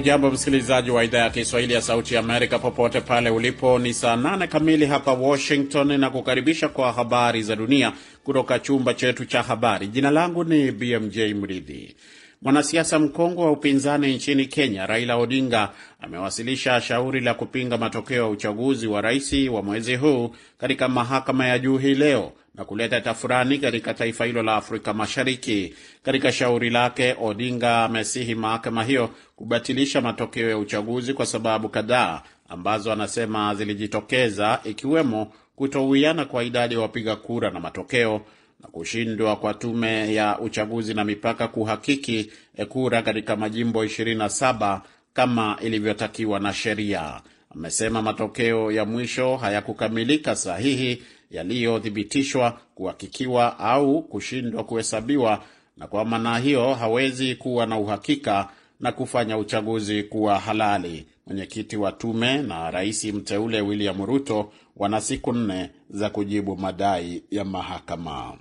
Hujambo msikilizaji wa idhaa ya Kiswahili ya Sauti ya Amerika popote pale ulipo. Ni saa nane kamili hapa Washington na kukaribisha kwa habari za dunia kutoka chumba chetu cha habari. Jina langu ni BMJ Mridhi. Mwanasiasa mkongwe wa upinzani nchini Kenya, Raila Odinga amewasilisha shauri la kupinga matokeo ya uchaguzi wa rais wa mwezi huu katika mahakama ya juu hii leo na kuleta tafurani katika taifa hilo la Afrika Mashariki. Katika shauri lake, Odinga amesihi mahakama hiyo kubatilisha matokeo ya uchaguzi kwa sababu kadhaa ambazo anasema zilijitokeza, ikiwemo kutowiana kwa idadi ya wapiga kura na matokeo na kushindwa kwa tume ya uchaguzi na mipaka kuhakiki kura katika majimbo 27 kama ilivyotakiwa na sheria. Amesema matokeo ya mwisho hayakukamilika sahihi, yaliyothibitishwa, kuhakikiwa au kushindwa kuhesabiwa, na kwa maana hiyo hawezi kuwa na uhakika na kufanya uchaguzi kuwa halali. Mwenyekiti wa tume na rais mteule William Ruto wana siku nne za kujibu madai ya mahakama.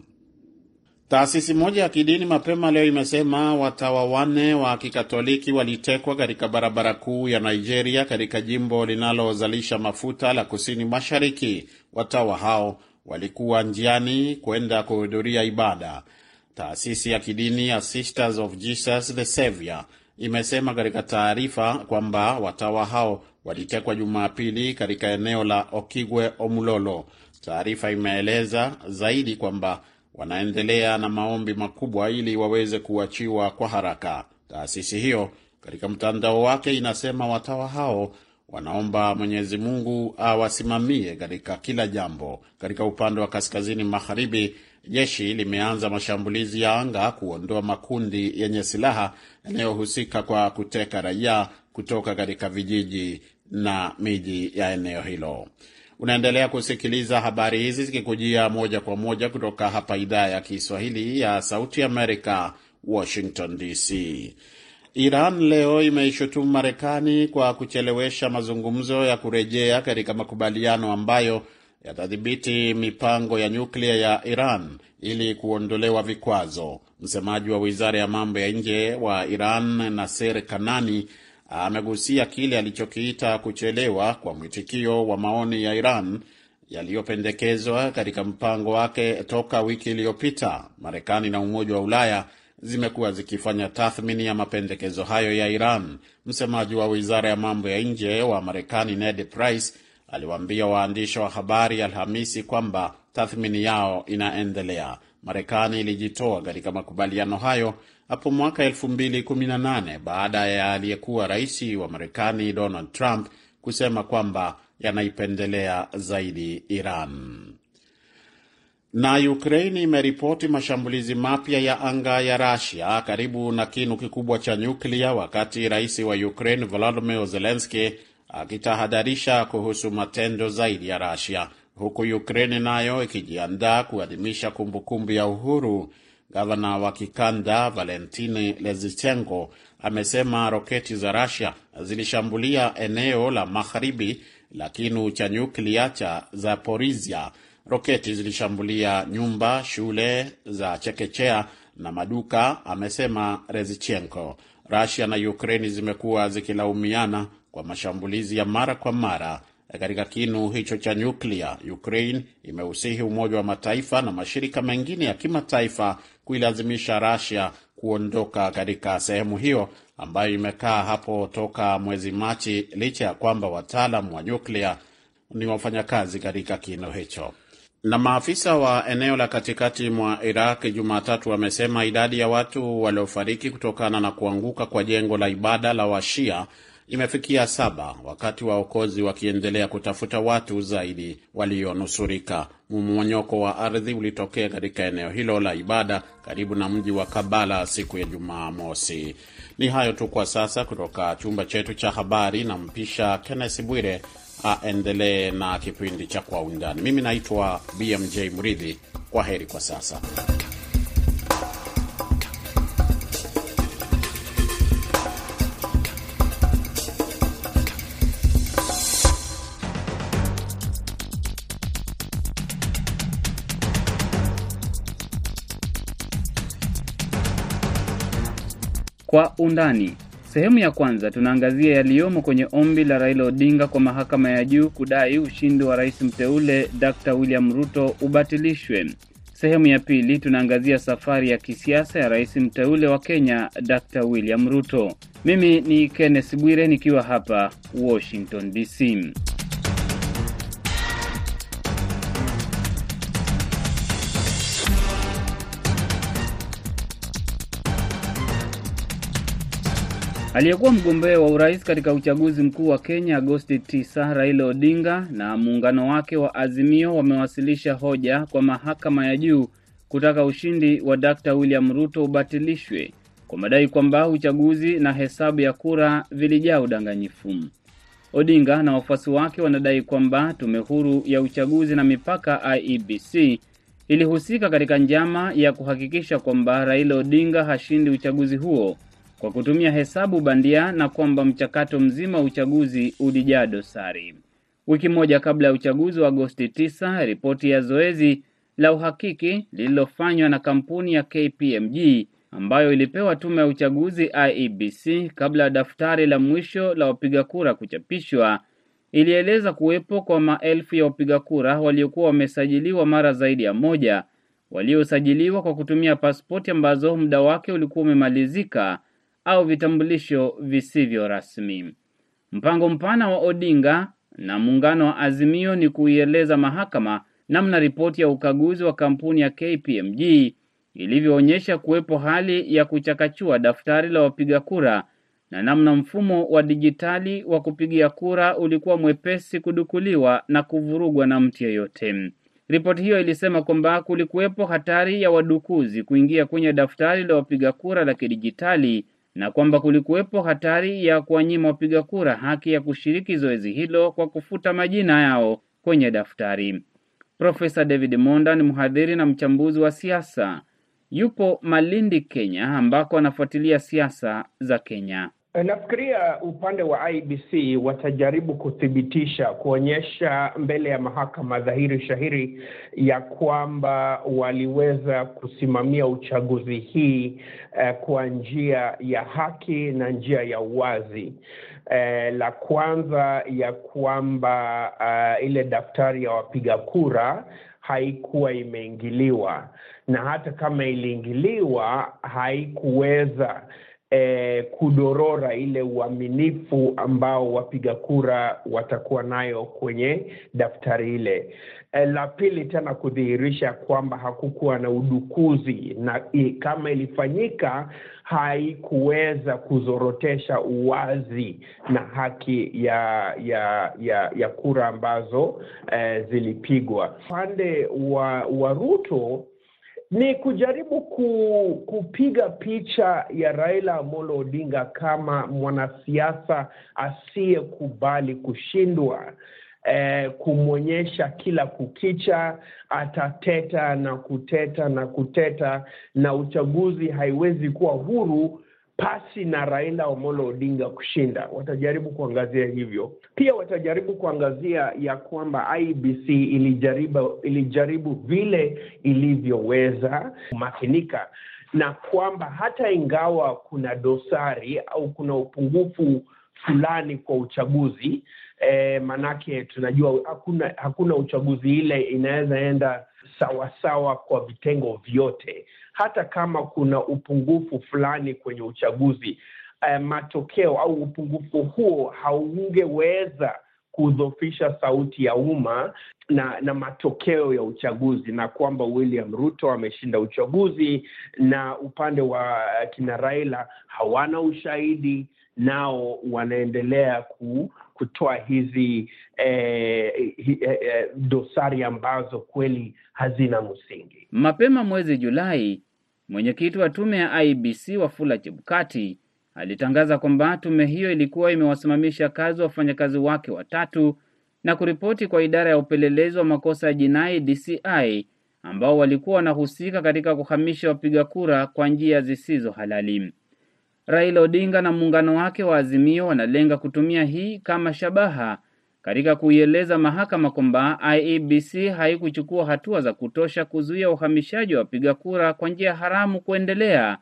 Taasisi moja ya kidini mapema leo imesema watawa wanne wa Kikatoliki walitekwa katika barabara kuu ya Nigeria katika jimbo linalozalisha mafuta la kusini mashariki. Watawa hao walikuwa njiani kwenda kuhudhuria ibada. Taasisi ya kidini ya Sisters of Jesus the Savior imesema katika taarifa kwamba watawa hao walitekwa Jumapili katika eneo la Okigwe Omulolo. Taarifa imeeleza zaidi kwamba wanaendelea na maombi makubwa ili waweze kuachiwa kwa haraka. Taasisi hiyo katika mtandao wake inasema watawa hao wanaomba Mwenyezi Mungu awasimamie katika kila jambo. Katika upande wa kaskazini magharibi, jeshi limeanza mashambulizi ya anga kuondoa makundi yenye silaha yanayohusika kwa kuteka raia kutoka katika vijiji na miji ya eneo hilo. Unaendelea kusikiliza habari hizi zikikujia moja kwa moja kutoka hapa idhaa ya Kiswahili ya Sauti Amerika, Washington DC. Iran leo imeishutumu Marekani kwa kuchelewesha mazungumzo ya kurejea katika makubaliano ambayo yatadhibiti mipango ya nyuklia ya Iran ili kuondolewa vikwazo. Msemaji wa wizara ya mambo ya nje wa Iran, Naser Kanani, amegusia kile alichokiita kuchelewa kwa mwitikio wa maoni ya Iran yaliyopendekezwa katika mpango wake toka wiki iliyopita. Marekani na Umoja wa Ulaya zimekuwa zikifanya tathmini ya mapendekezo hayo ya Iran. Msemaji wa wizara ya mambo ya nje wa Marekani, Ned Price, aliwaambia waandishi wa habari Alhamisi kwamba tathmini yao inaendelea. Marekani ilijitoa katika makubaliano hayo hapo mwaka 2018 baada ya aliyekuwa rais wa Marekani Donald Trump kusema kwamba yanaipendelea zaidi Iran. Na Ukraini imeripoti mashambulizi mapya ya anga ya Rusia karibu na kinu kikubwa cha nyuklia, wakati rais wa Ukraine Volodymyr Zelensky akitahadharisha kuhusu matendo zaidi ya Rusia, huku Ukraini nayo ikijiandaa kuadhimisha kumbukumbu ya uhuru. Gavana wa kikanda Valentini Lezichenko amesema roketi za Russia zilishambulia eneo la magharibi la kinu cha nyuklia cha Zaporizhia. Roketi zilishambulia nyumba, shule za chekechea na maduka, amesema Rezichenko. Russia na Ukraini zimekuwa zikilaumiana kwa mashambulizi ya mara kwa mara katika kinu hicho cha nyuklia. Ukraine imeusihi Umoja wa Mataifa na mashirika mengine ya kimataifa kuilazimisha Russia kuondoka katika sehemu hiyo ambayo imekaa hapo toka mwezi Machi, licha ya kwamba wataalam wa nyuklia ni wafanyakazi katika kinu hicho. Na maafisa wa eneo la katikati mwa Iraq Jumatatu wamesema idadi ya watu waliofariki kutokana na kuanguka kwa jengo la ibada la Washia imefikia saba, wakati waokozi wakiendelea kutafuta watu zaidi walionusurika. Mmonyoko wa ardhi ulitokea katika eneo hilo la ibada karibu na mji wa Kabala siku ya Jumamosi. Ni hayo tu kwa sasa kutoka chumba chetu cha habari, na mpisha Kenneth Bwire aendelee na kipindi cha Kwa Undani. Mimi naitwa BMJ Mridhi. Kwa heri kwa sasa. Kwa undani. Sehemu ya kwanza tunaangazia yaliyomo kwenye ombi la Raila Odinga kwa mahakama ya juu kudai ushindi wa rais mteule Dr. William Ruto ubatilishwe. Sehemu ya pili tunaangazia safari ya kisiasa ya rais mteule wa Kenya Dr. William Ruto. Mimi ni Kenneth Bwire nikiwa hapa Washington DC. Aliyekuwa mgombea wa urais katika uchaguzi mkuu wa Kenya Agosti 9, Raila Odinga na muungano wake wa Azimio wamewasilisha hoja kwa mahakama ya juu kutaka ushindi wa Dr. William Ruto ubatilishwe kwa madai kwamba uchaguzi na hesabu ya kura vilijaa udanganyifu. Odinga na wafuasi wake wanadai kwamba tume huru ya uchaguzi na mipaka IEBC ilihusika katika njama ya kuhakikisha kwamba Raila Odinga hashindi uchaguzi huo kwa kutumia hesabu bandia na kwamba mchakato mzima wa uchaguzi ulijaa dosari. Wiki moja kabla ya uchaguzi wa Agosti 9, ripoti ya zoezi la uhakiki lililofanywa na kampuni ya KPMG ambayo ilipewa tume ya uchaguzi IEBC kabla ya daftari la mwisho la wapiga kura kuchapishwa ilieleza kuwepo kwa maelfu ya wapiga kura waliokuwa wamesajiliwa mara zaidi ya moja, waliosajiliwa kwa kutumia pasipoti ambazo muda wake ulikuwa umemalizika au vitambulisho visivyo rasmi. Mpango mpana wa Odinga na muungano wa Azimio ni kuieleza mahakama namna ripoti ya ukaguzi wa kampuni ya KPMG ilivyoonyesha kuwepo hali ya kuchakachua daftari la wapiga kura na namna mfumo wa dijitali wa kupigia kura ulikuwa mwepesi kudukuliwa na kuvurugwa na mtu yeyote. Ripoti hiyo ilisema kwamba kulikuwepo hatari ya wadukuzi kuingia kwenye daftari la wapiga kura la kidijitali na kwamba kulikuwepo hatari ya kuwanyima wapiga kura haki ya kushiriki zoezi hilo kwa kufuta majina yao kwenye daftari. Profesa David Monda ni mhadhiri na mchambuzi wa siasa, yupo Malindi, Kenya, ambako anafuatilia siasa za Kenya. Nafikiria upande wa IBC watajaribu kuthibitisha, kuonyesha mbele ya mahakama dhahiri shahiri ya kwamba waliweza kusimamia uchaguzi hii eh, kwa njia ya haki na njia ya uwazi. Eh, la kwanza ya kwamba uh, ile daftari ya wapiga kura haikuwa imeingiliwa na hata kama iliingiliwa haikuweza eh, kudorora ile uaminifu ambao wapiga kura watakuwa nayo kwenye daftari ile. Eh, la pili tena kudhihirisha kwamba hakukuwa na udukuzi na i, kama ilifanyika haikuweza kuzorotesha uwazi na haki ya ya ya, ya kura ambazo eh, zilipigwa. Upande wa, wa Ruto ni kujaribu ku, kupiga picha ya Raila Amolo Odinga kama mwanasiasa asiyekubali kushindwa. Eh, kumwonyesha kila kukicha atateta na kuteta na kuteta, na uchaguzi haiwezi kuwa huru pasi na Raila Omolo Odinga kushinda. Watajaribu kuangazia hivyo. Pia watajaribu kuangazia ya kwamba IBC ilijaribu, ilijaribu vile ilivyoweza kumakinika na kwamba hata ingawa kuna dosari au kuna upungufu fulani kwa uchaguzi eh, manake tunajua hakuna hakuna uchaguzi ile inaweza enda sawasawa sawa kwa vitengo vyote. Hata kama kuna upungufu fulani kwenye uchaguzi eh, matokeo au upungufu huo haungeweza kudhofisha sauti ya umma na na matokeo ya uchaguzi, na kwamba William Ruto ameshinda uchaguzi na upande wa kina Raila hawana ushahidi, nao wanaendelea ku, kutoa hizi eh, hi, eh, dosari ambazo kweli hazina msingi. Mapema mwezi Julai, mwenyekiti wa tume ya IBC Wafula Chebukati alitangaza kwamba tume hiyo ilikuwa imewasimamisha kazi wafanyakazi wake watatu na kuripoti kwa idara ya upelelezi wa makosa ya jinai DCI ambao walikuwa wanahusika katika kuhamisha wapiga kura kwa njia zisizo halali. Raila Odinga na muungano wake wa Azimio wanalenga kutumia hii kama shabaha katika kuieleza mahakama kwamba IEBC haikuchukua hatua za kutosha kuzuia uhamishaji wa wapiga kura kwa njia haramu kuendelea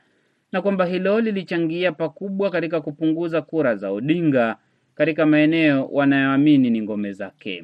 na kwamba hilo lilichangia pakubwa katika kupunguza kura za Odinga katika maeneo wanayoamini ni ngome zake.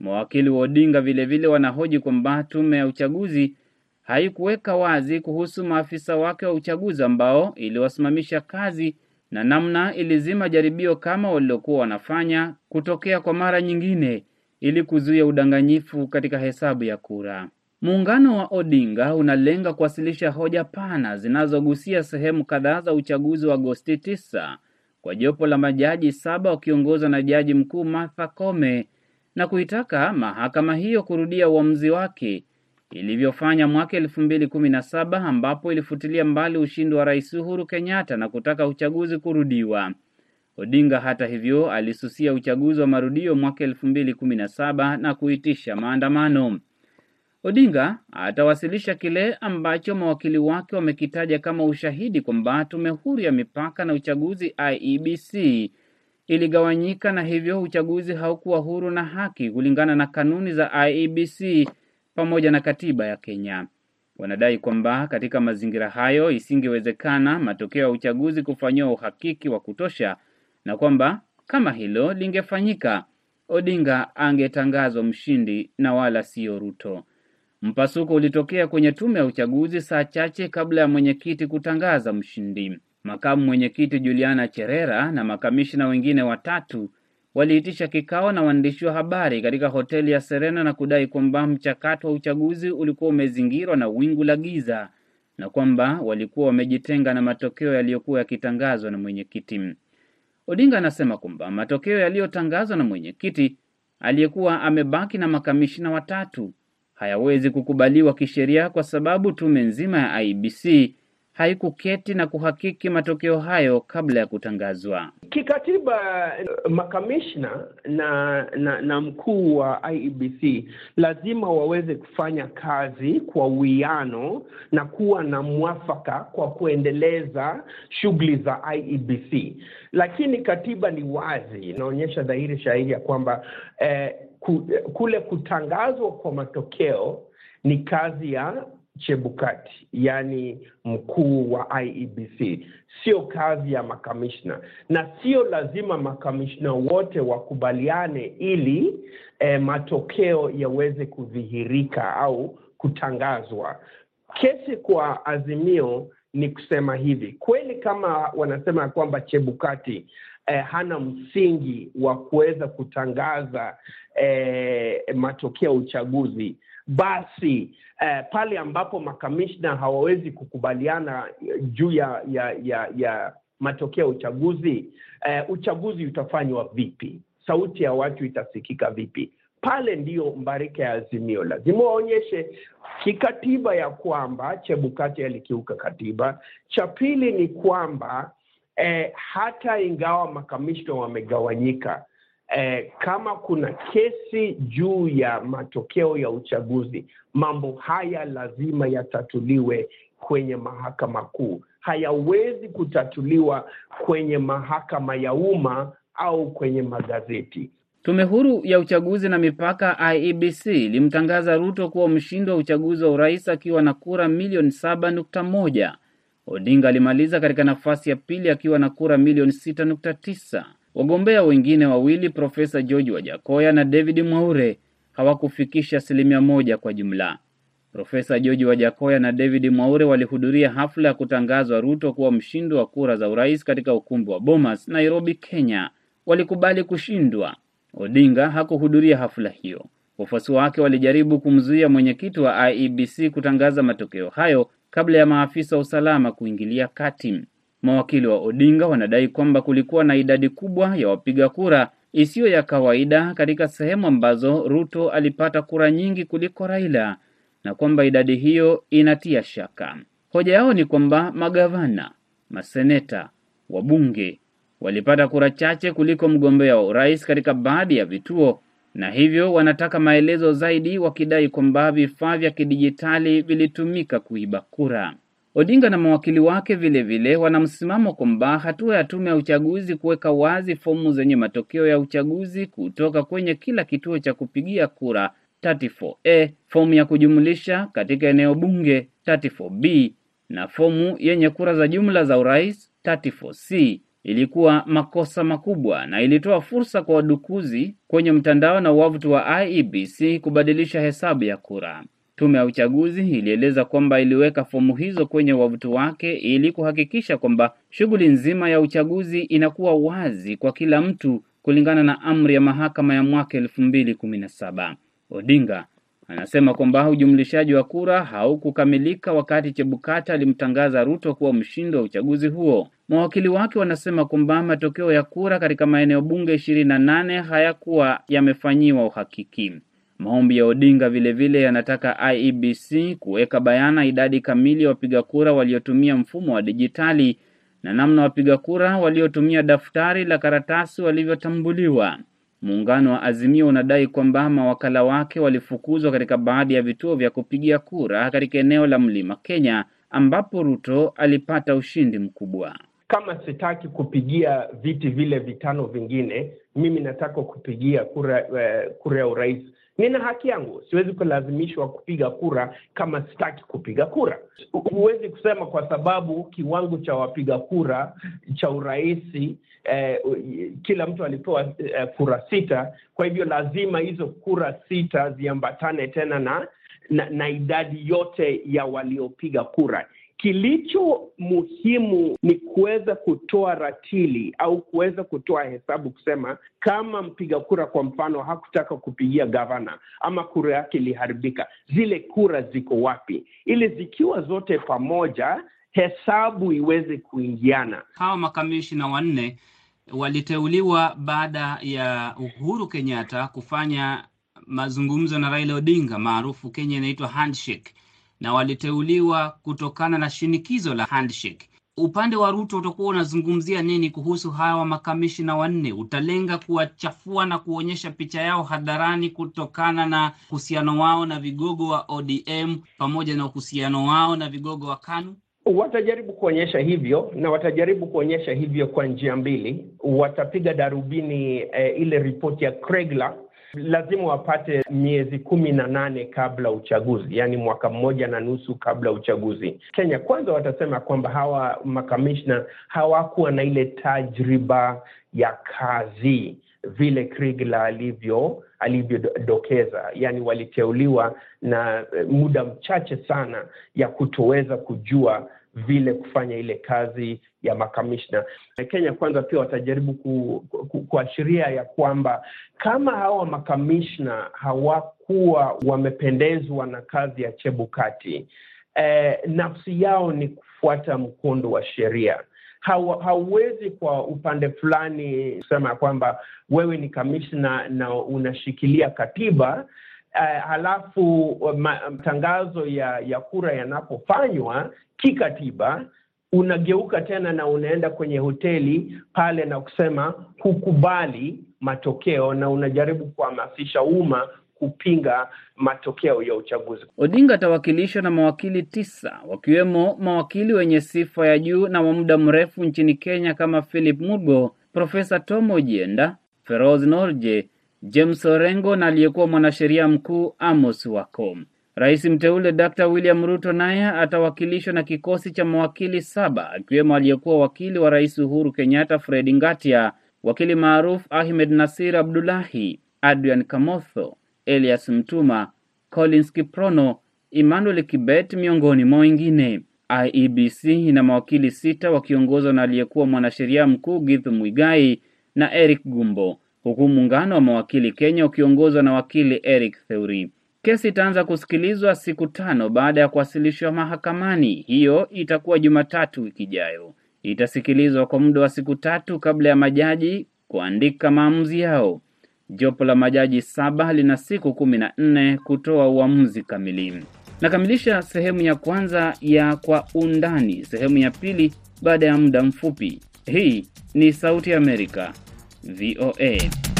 Mawakili wa Odinga vilevile wanahoji kwamba tume ya uchaguzi haikuweka wazi kuhusu maafisa wake wa uchaguzi ambao iliwasimamisha kazi na namna ilizima jaribio kama walilokuwa wanafanya kutokea kwa mara nyingine ili kuzuia udanganyifu katika hesabu ya kura. Muungano wa Odinga unalenga kuwasilisha hoja pana zinazogusia sehemu kadhaa za uchaguzi wa Agosti 9 kwa jopo la majaji saba wakiongozwa na Jaji Mkuu Martha Koome na kuitaka mahakama hiyo kurudia uamuzi wake ilivyofanya mwaka elfu mbili kumi na saba ambapo ilifutilia mbali ushindi wa Rais Uhuru Kenyatta na kutaka uchaguzi kurudiwa. Odinga hata hivyo alisusia uchaguzi wa marudio mwaka elfu mbili kumi na saba na kuitisha maandamano. Odinga atawasilisha kile ambacho mawakili wake wamekitaja kama ushahidi kwamba tume huru ya mipaka na uchaguzi IEBC iligawanyika na hivyo uchaguzi haukuwa huru na haki kulingana na kanuni za IEBC pamoja na katiba ya Kenya. Wanadai kwamba katika mazingira hayo isingewezekana matokeo ya uchaguzi kufanyiwa uhakiki wa kutosha na kwamba kama hilo lingefanyika, Odinga angetangazwa mshindi na wala siyo Ruto. Mpasuko ulitokea kwenye tume ya uchaguzi saa chache kabla ya mwenyekiti kutangaza mshindi. Makamu mwenyekiti Juliana Cherera na makamishina wengine watatu waliitisha kikao na waandishi wa habari katika hoteli ya Serena na kudai kwamba mchakato wa uchaguzi ulikuwa umezingirwa na wingu la giza na kwamba walikuwa wamejitenga na matokeo yaliyokuwa yakitangazwa na mwenyekiti. Odinga anasema kwamba matokeo yaliyotangazwa na mwenyekiti aliyekuwa amebaki na makamishina watatu hayawezi kukubaliwa kisheria kwa sababu tume nzima ya IBC haikuketi na kuhakiki matokeo hayo kabla ya kutangazwa. Kikatiba, makamishna na, na na mkuu wa IEBC lazima waweze kufanya kazi kwa uwiano na kuwa na mwafaka kwa kuendeleza shughuli za IEBC, lakini katiba ni wazi, inaonyesha dhahiri shahiri ya kwamba eh, kule kutangazwa kwa matokeo ni kazi ya Chebukati, yaani mkuu wa IEBC, sio kazi ya makamishna, na sio lazima makamishna wote wakubaliane ili eh, matokeo yaweze kudhihirika au kutangazwa. Kesi kwa Azimio ni kusema hivi, kweli kama wanasema kwamba Chebukati eh, hana msingi wa kuweza kutangaza eh, matokeo ya uchaguzi basi eh, pale ambapo makamishna hawawezi kukubaliana juu ya ya ya, ya matokeo ya uchaguzi eh, uchaguzi utafanywa vipi? Sauti ya watu itasikika vipi? Pale ndiyo mbarika ya Azimio lazima waonyeshe kikatiba ya kwamba Chebukati alikiuka katiba. Cha pili ni kwamba eh, hata ingawa makamishna wamegawanyika Eh, kama kuna kesi juu ya matokeo ya uchaguzi, mambo haya lazima yatatuliwe kwenye mahakama kuu. Hayawezi kutatuliwa kwenye mahakama ya umma au kwenye magazeti. Tume huru ya uchaguzi na mipaka IEBC ilimtangaza Ruto kuwa mshindi wa uchaguzi wa urais akiwa na kura milioni saba nukta moja. Odinga alimaliza katika nafasi ya pili akiwa na kura milioni sita nukta tisa. Wagombea wengine wawili Profesa George Wajakoya na David Mwaure hawakufikisha asilimia moja kwa jumla. Profesa George Wajakoya na David Mwaure walihudhuria hafla ya kutangazwa Ruto kuwa mshindi wa kura za urais katika ukumbi wa Bomas, Nairobi, Kenya. Walikubali kushindwa. Odinga hakuhudhuria hafla hiyo. Wafuasi wake walijaribu kumzuia mwenyekiti wa IEBC kutangaza matokeo hayo kabla ya maafisa wa usalama kuingilia kati. Mawakili wa Odinga wanadai kwamba kulikuwa na idadi kubwa ya wapiga kura isiyo ya kawaida katika sehemu ambazo Ruto alipata kura nyingi kuliko Raila na kwamba idadi hiyo inatia shaka. Hoja yao ni kwamba magavana, maseneta, wabunge walipata kura chache kuliko mgombea wa urais katika baadhi ya vituo na hivyo wanataka maelezo zaidi, wakidai kwamba vifaa vya kidijitali vilitumika kuiba kura. Odinga na mawakili wake vilevile wana msimamo kwamba hatua ya tume ya uchaguzi kuweka wazi fomu zenye matokeo ya uchaguzi kutoka kwenye kila kituo cha kupigia kura 34A, fomu ya kujumulisha katika eneo bunge 34B na fomu yenye kura za jumla za urais 34C ilikuwa makosa makubwa na ilitoa fursa kwa wadukuzi kwenye mtandao na wavuti wa IEBC kubadilisha hesabu ya kura. Tume ya uchaguzi ilieleza kwamba iliweka fomu hizo kwenye wavuti wake ili kuhakikisha kwamba shughuli nzima ya uchaguzi inakuwa wazi kwa kila mtu kulingana na amri ya mahakama ya mwaka elfu mbili kumi na saba. Odinga anasema kwamba ujumlishaji wa kura haukukamilika wakati Chebukati alimtangaza Ruto kuwa mshindi wa uchaguzi huo. Mawakili wake wanasema kwamba matokeo ya kura katika maeneo bunge ishirini na nane hayakuwa yamefanyiwa uhakiki. Maombi ya Odinga vilevile yanataka IEBC kuweka bayana idadi kamili ya wapiga kura waliotumia mfumo wa dijitali na namna wapiga kura waliotumia daftari la karatasi walivyotambuliwa. Muungano wa Azimio unadai kwamba mawakala wake walifukuzwa katika baadhi ya vituo vya kupigia kura katika eneo la Mlima Kenya ambapo Ruto alipata ushindi mkubwa. Kama sitaki kupigia viti vile vitano vingine, mimi nataka kupigia kura uh, kura ya urais. Nina haki yangu, siwezi kulazimishwa kupiga kura kama sitaki kupiga kura. Huwezi kusema kwa sababu kiwango cha wapiga kura cha urahisi eh, kila mtu alipewa eh, kura sita, kwa hivyo lazima hizo kura sita ziambatane tena na, na, na idadi yote ya waliopiga kura. Kilicho muhimu ni kuweza kutoa ratili au kuweza kutoa hesabu kusema kama mpiga kura kwa mfano hakutaka kupigia gavana ama kura yake iliharibika, zile kura ziko wapi, ili zikiwa zote pamoja hesabu iweze kuingiana. Hawa makamishina wanne waliteuliwa baada ya Uhuru Kenyatta kufanya mazungumzo na Raila Odinga, maarufu Kenya inaitwa handshake na waliteuliwa kutokana na shinikizo la handshake. Upande wa Ruto utakuwa unazungumzia nini kuhusu hawa makamishina wanne? Utalenga kuwachafua na kuonyesha picha yao hadharani kutokana na uhusiano wao na vigogo wa ODM pamoja na uhusiano wao na vigogo wa KANU? Watajaribu kuonyesha hivyo na watajaribu kuonyesha hivyo kwa njia mbili. Watapiga darubini eh, ile ripoti ya Kriegler lazima wapate miezi kumi na nane kabla uchaguzi, yaani mwaka mmoja na nusu kabla uchaguzi. Kenya Kwanza watasema kwamba hawa makamishna hawakuwa na ile tajriba ya kazi vile Kriegler alivyo alivyodokeza, yaani waliteuliwa na muda mchache sana ya kutoweza kujua vile kufanya ile kazi ya makamishna. Kenya Kwanza pia watajaribu ku, ku, kuashiria ya kwamba kama hawa makamishna hawakuwa wamependezwa na kazi ya Chebukati, eh, nafsi yao ni kufuata mkondo wa sheria. Hauwezi kwa upande fulani kusema ya kwamba wewe ni kamishna na unashikilia katiba Uh, halafu matangazo ya ya kura yanapofanywa kikatiba unageuka tena na unaenda kwenye hoteli pale na kusema hukubali matokeo na unajaribu kuhamasisha umma kupinga matokeo ya uchaguzi. Odinga atawakilishwa na mawakili tisa wakiwemo mawakili wenye sifa ya juu na wa muda mrefu nchini Kenya kama Philip Mugo, Profesa Tom Ojienda, Feroz Norje, James Orengo na aliyekuwa mwanasheria mkuu Amos Wako. Rais mteule Dr. William Ruto naye atawakilishwa na kikosi cha mawakili saba akiwemo aliyekuwa wakili wa Rais Uhuru Kenyatta Fred Ngatia, wakili maarufu Ahmed Nasir Abdullahi, Adrian Kamotho, Elias Mtuma, Collins Kiprono, Emmanuel Kibet miongoni mwa wengine. IEBC ina mawakili sita wakiongozwa na aliyekuwa mwanasheria mkuu Githu Mwigai na Eric Gumbo, huku muungano wa mawakili Kenya ukiongozwa na wakili Eric Theuri. Kesi itaanza kusikilizwa siku tano baada ya kuwasilishwa mahakamani. Hiyo itakuwa Jumatatu wiki ijayo. Itasikilizwa kwa muda wa siku tatu kabla ya majaji kuandika maamuzi yao. Jopo la majaji saba lina siku kumi na nne kutoa uamuzi kamili. Nakamilisha sehemu ya kwanza ya Kwa Undani. Sehemu ya pili baada ya muda mfupi. Hii ni Sauti ya Amerika, VOA.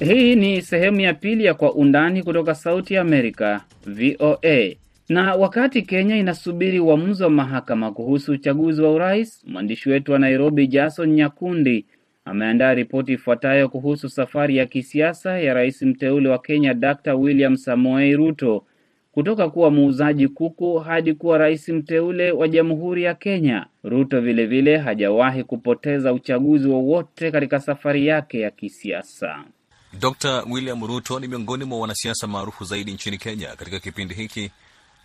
Hii ni sehemu ya pili ya Kwa Undani kutoka Sauti ya Amerika, VOA. Na wakati Kenya inasubiri uamuzi wa mahakama kuhusu uchaguzi wa urais, mwandishi wetu wa Nairobi, Jason Nyakundi, ameandaa ripoti ifuatayo kuhusu safari ya kisiasa ya rais mteule wa Kenya Dr. William Samoei Ruto kutoka kuwa muuzaji kuku hadi kuwa rais mteule wa Jamhuri ya Kenya. Ruto vilevile vile hajawahi kupoteza uchaguzi wowote katika safari yake ya kisiasa. Dr. William Ruto ni miongoni mwa wanasiasa maarufu zaidi nchini Kenya katika kipindi hiki,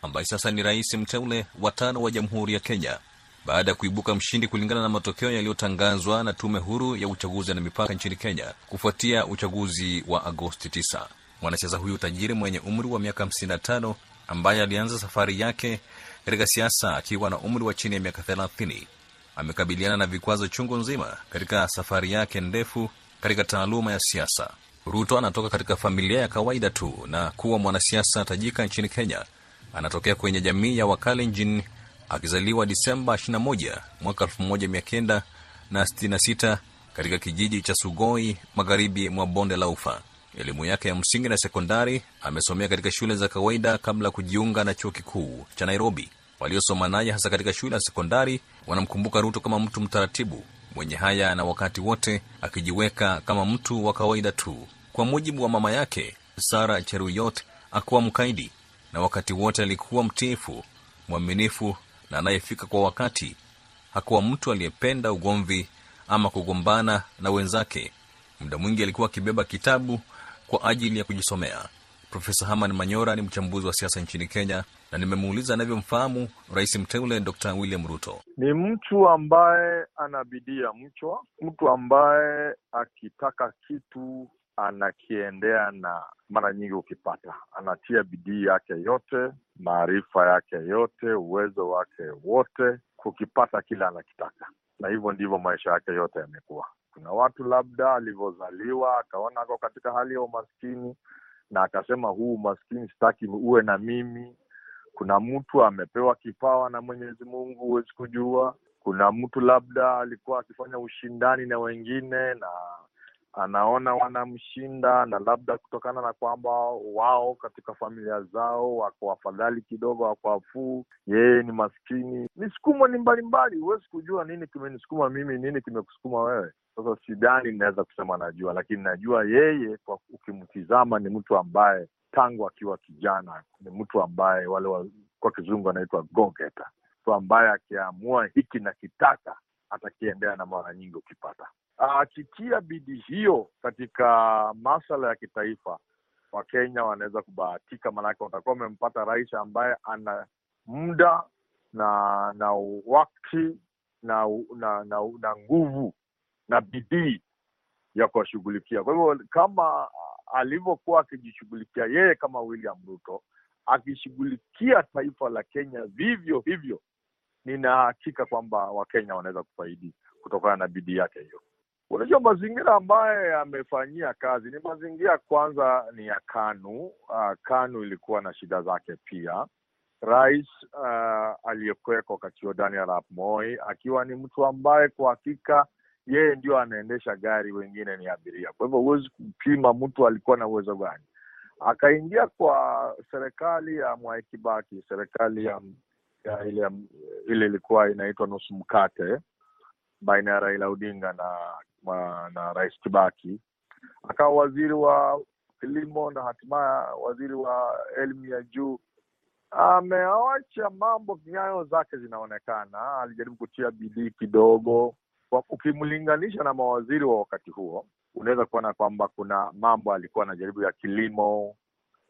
ambaye sasa ni rais mteule wa tano wa Jamhuri ya Kenya baada ya kuibuka mshindi kulingana na matokeo yaliyotangazwa na Tume Huru ya Uchaguzi na Mipaka nchini Kenya kufuatia uchaguzi wa Agosti 9. Mwanasiasa huyu tajiri mwenye umri wa miaka 55 ambaye alianza safari yake katika siasa akiwa na umri wa chini ya miaka 30 amekabiliana na vikwazo chungu nzima katika safari yake ndefu katika taaluma ya siasa. Ruto anatoka katika familia ya kawaida tu na kuwa mwanasiasa tajika nchini Kenya. Anatokea kwenye jamii ya Wakalenjin akizaliwa Disemba 21 mwaka 1966 katika kijiji cha Sugoi magharibi mwa bonde la Ufa. Elimu yake ya msingi na sekondari amesomea katika shule za kawaida kabla ya kujiunga na chuo kikuu cha Nairobi. Waliosoma naye hasa katika shule ya sekondari wanamkumbuka Ruto kama mtu mtaratibu, mwenye haya na wakati wote akijiweka kama mtu wa kawaida tu. Kwa mujibu wa mama yake Sara Cheruyot, akuwa mkaidi na wakati wote alikuwa mtiifu, mwaminifu na anayefika kwa wakati. Hakuwa mtu aliyependa ugomvi ama kugombana na wenzake. Muda mwingi alikuwa akibeba kitabu kwa ajili ya kujisomea. Profesa Haman Manyora ni mchambuzi wa siasa nchini Kenya na nimemuuliza anavyomfahamu rais mteule Dr. William Ruto. Ni mtu ambaye ana bidii ya mchwa, mtu ambaye akitaka kitu anakiendea, na mara nyingi ukipata, anatia bidii yake yote, maarifa yake yote, uwezo wake wote kukipata kile anakitaka, na hivyo ndivyo maisha yake yote yamekuwa. Kuna watu labda alivyozaliwa akaona ako katika hali ya umaskini na akasema huu umaskini sitaki uwe na mimi. Kuna mtu amepewa kipawa na Mwenyezi Mungu, huwezi kujua. Kuna mtu labda alikuwa akifanya ushindani na wengine na anaona wanamshinda, na labda kutokana na kwamba wao katika familia zao wako afadhali kidogo, wako afuu, yeye ni maskini. Misukumo ni mbalimbali, huwezi kujua nini kimenisukuma mimi, nini kimekusukuma wewe. Sasa sidhani inaweza kusema najua, lakini najua yeye, kwa ukimtizama, ni mtu ambaye tangu akiwa kijana ni mtu ambaye wale wa, kwa kizungu anaitwa go getter, mtu ambaye akiamua hiki na kitaka atakiendea, na mara nyingi ukipata akitia bidii hiyo katika masala ya kitaifa, Wakenya wanaweza kubahatika, maanake watakuwa wamempata rais ambaye ana muda na na wakati na na, na, na nguvu na bidii ya kuwashughulikia. Kwa hivyo kama alivyokuwa akijishughulikia yeye kama William Ruto, akishughulikia taifa la Kenya vivyo hivyo, nina hakika kwamba Wakenya wanaweza kufaidi kutokana na bidii yake hiyo. Unajua, mazingira ambayo yamefanyia kazi ni mazingira kwanza ni ya KANU. Uh, KANU ilikuwa na shida zake pia. Rais uh, aliyekuweko wakati huo Daniel Arap Moi akiwa ni mtu ambaye kwa hakika yeye ndio anaendesha gari, wengine ni abiria. Kwa hivyo huwezi kupima mtu alikuwa na uwezo gani. Akaingia kwa serikali ya Mwai Kibaki, serikali ya, ya ile ile ilikuwa inaitwa nusu mkate baina ya Raila Odinga na ma, na Rais Kibaki. Akawa waziri wa kilimo na hatimaye waziri wa elimu ya juu. Ameacha mambo, nyayo zake zinaonekana. Alijaribu kutia bidii kidogo, ukimlinganisha na mawaziri wa wakati huo, unaweza kuona kwamba kuna mambo alikuwa anajaribu ya kilimo,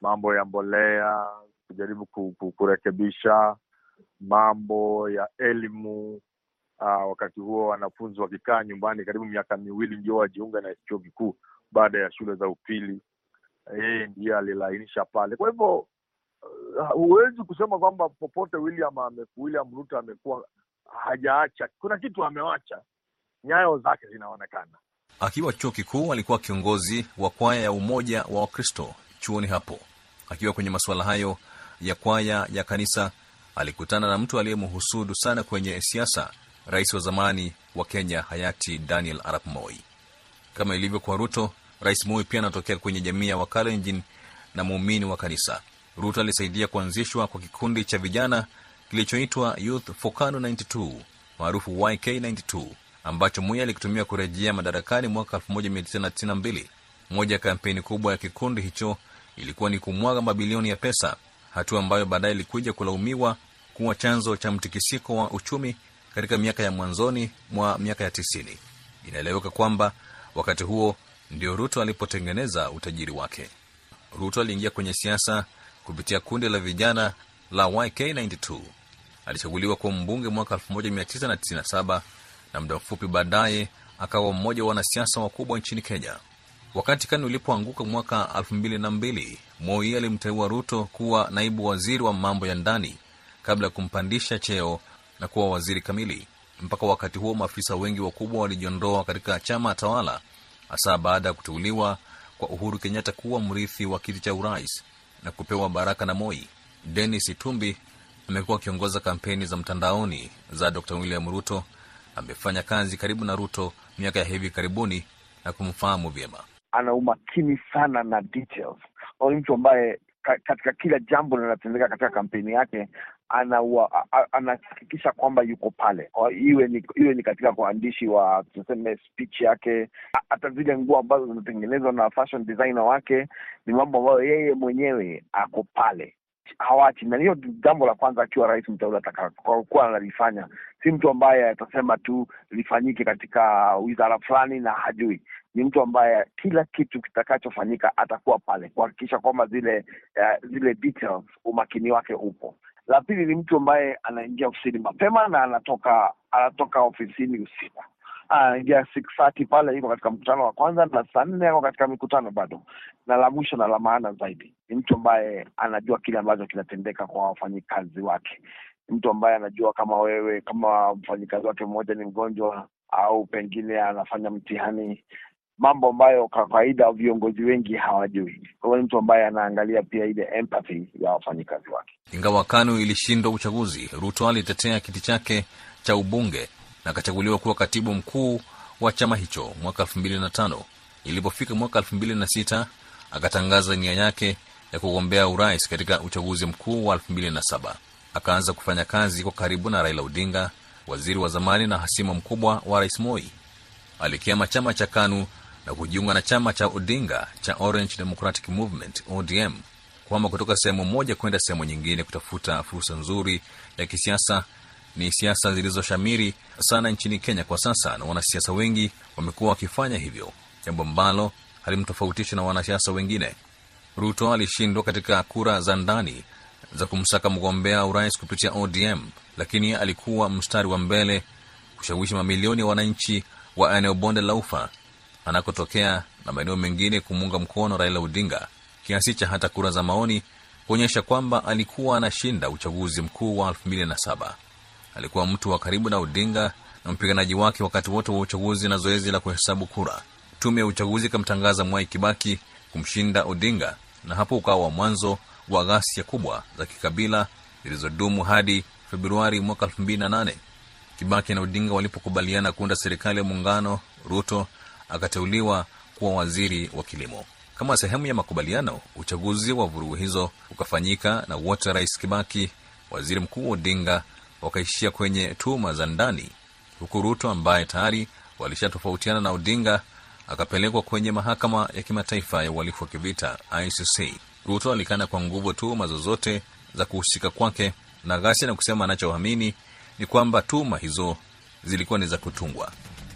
mambo ya mbolea, kujaribu kurekebisha mambo ya elimu. Aa, wakati huo wanafunzi wakikaa nyumbani karibu miaka miwili ndio wajiunga na chuo kikuu baada ya shule za upili. Yeye ndiye alilainisha pale. Kwa hivyo huwezi uh, kusema kwamba popote William William Ruto amekuwa hajaacha, kuna kitu amewacha, nyayo zake zinaonekana. Akiwa chuo kikuu alikuwa kiongozi wa kwaya ya umoja wa Wakristo chuoni hapo. Akiwa kwenye masuala hayo ya kwaya ya kanisa, alikutana na mtu aliyemhusudu sana kwenye siasa rais wa zamani wa Kenya hayati Daniel Arap Moi. Kama ilivyo kwa Ruto, Rais Moi pia anatokea kwenye jamii ya Wakalenjin na muumini wa kanisa. Ruto alisaidia kuanzishwa kwa kikundi cha vijana kilichoitwa Youth for KANU 92 maarufu YK 92 ambacho Moi alikitumia kurejea madarakani mwaka 1992. Moja ya kampeni kubwa ya kikundi hicho ilikuwa ni kumwaga mabilioni ya pesa, hatua ambayo baadaye ilikuja kulaumiwa kuwa chanzo cha mtikisiko wa uchumi katika miaka ya mwanzoni mwa miaka ya tisini. Inaeleweka kwamba wakati huo ndio Ruto alipotengeneza utajiri wake. Ruto aliingia kwenye siasa kupitia kundi la vijana la YK92. Alichaguliwa kuwa mbunge mwaka 1997 na muda mfupi baadaye akawa mmoja wa wanasiasa wakubwa nchini Kenya. Wakati KANU ilipoanguka mwaka 2002, Moi alimteua Ruto kuwa naibu waziri wa mambo ya ndani kabla ya kumpandisha cheo na kuwa waziri kamili. Mpaka wakati huo maafisa wengi wakubwa walijiondoa katika chama tawala, hasa baada ya kuteuliwa kwa Uhuru Kenyatta kuwa mrithi wa kiti cha urais na kupewa baraka na Moi. Dennis Itumbi amekuwa akiongoza kampeni za mtandaoni za Dr William Ruto. Amefanya kazi karibu na Ruto miaka ya hivi karibuni na kumfahamu vyema. Ana umakini sana na details. Ni mtu ambaye katika kila jambo linalotendeka katika kampeni yake anahakikisha kwamba yuko pale, iwe ni iwe ni katika uandishi wa tuseme speech yake, hata zile nguo ambazo zinatengenezwa na fashion designer wake, ni mambo ambayo yeye mwenyewe ako pale hawachi na hiyo jambo la kwanza, akiwa rais mteule atakakuwa analifanya, si mtu ambaye atasema tu lifanyike katika wizara fulani na hajui. Ni mtu ambaye kila kitu kitakachofanyika atakuwa pale kuhakikisha kwamba zile uh, zile details, umakini wake upo. La pili ni mtu ambaye anaingia ofisini mapema na anatoka anatoka ofisini usiku anaingia six thirty pale, iko katika mkutano wa kwanza, na saa nne ako katika mikutano bado. Na la mwisho na la maana zaidi, ni mtu ambaye anajua kile ambacho kinatendeka kwa wafanyikazi wake. Mtu ambaye anajua kama wewe, kama mfanyikazi wake mmoja ni mgonjwa au pengine anafanya mtihani, mambo ambayo kwa kawaida viongozi wengi hawajui. Kwa hiyo ni mtu ambaye anaangalia pia ile empathy ya wafanyikazi wake. Ingawa KANU ilishindwa uchaguzi, Ruto alitetea kiti chake cha ubunge na akachaguliwa kuwa katibu mkuu wa chama hicho mwaka elfu mbili na tano. Ilipofika mwaka elfu mbili na sita akatangaza nia yake ya kugombea urais katika uchaguzi mkuu wa elfu mbili na saba. Akaanza kufanya kazi kwa karibu na Raila Odinga, waziri wa zamani na hasimu mkubwa wa rais Moi. Alikiama chama cha KANU na kujiunga na chama cha Odinga cha Orange Democratic Movement ODM, kuhama kutoka sehemu moja kwenda sehemu nyingine kutafuta fursa nzuri ya kisiasa ni siasa zilizoshamiri sana nchini Kenya kwa sasa, na wanasiasa wengi wamekuwa wakifanya hivyo, jambo ambalo halimtofautisha na wanasiasa wengine. Ruto alishindwa katika kura za ndani za kumsaka mgombea urais kupitia ODM, lakini alikuwa mstari wa mbele kushawishi mamilioni ya wananchi wa eneo bonde la Ufa anakotokea na maeneo mengine kumuunga mkono Raila Odinga, kiasi cha hata kura za maoni kuonyesha kwamba alikuwa anashinda uchaguzi mkuu wa 2007. Alikuwa mtu wa karibu na Odinga na mpiganaji wake wakati wote wa uchaguzi na zoezi la kuhesabu kura. Tume ya uchaguzi ikamtangaza Mwai Kibaki kumshinda Odinga, na hapo ukawa mwanzo wa ghasia kubwa za kikabila zilizodumu hadi Februari mwaka 2008. Kibaki na Odinga walipokubaliana kuunda serikali ya muungano, Ruto akateuliwa kuwa waziri wa kilimo. Kama sehemu ya makubaliano, uchaguzi wa vurugu hizo ukafanyika na wote, Rais Kibaki, waziri mkuu Odinga wakaishia kwenye tuma za ndani, huku Ruto ambaye tayari walishatofautiana na Odinga akapelekwa kwenye mahakama ya kimataifa ya uhalifu wa kivita ICC. Ruto alikana kwa nguvu tuhuma zozote za kuhusika kwake na ghasia na kusema anachoamini ni kwamba tuhuma hizo zilikuwa ni za kutungwa.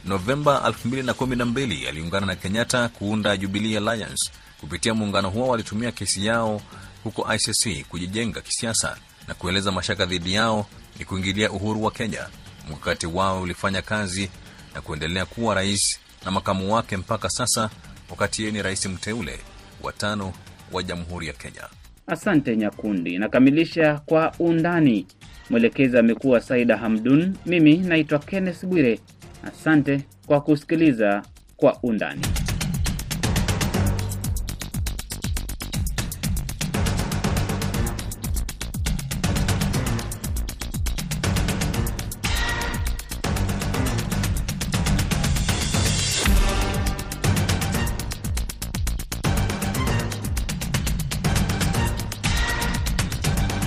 Novemba 212 aliungana na Kenyatta kuunda Jubilee Alliance. Kupitia muungano huo walitumia kesi yao huko ICC kujijenga kisiasa na kueleza mashaka dhidi yao ni kuingilia uhuru wa Kenya. Mkakati wao ulifanya kazi na kuendelea kuwa rais na makamu wake mpaka sasa, wakati yeye ni rais mteule wa tano wa Jamhuri ya Kenya. Asante Nyakundi. Nakamilisha kwa undani. Mwelekezi amekuwa Saida Hamdun. Mimi naitwa Kenneth Bwire. Asante kwa kusikiliza kwa undani.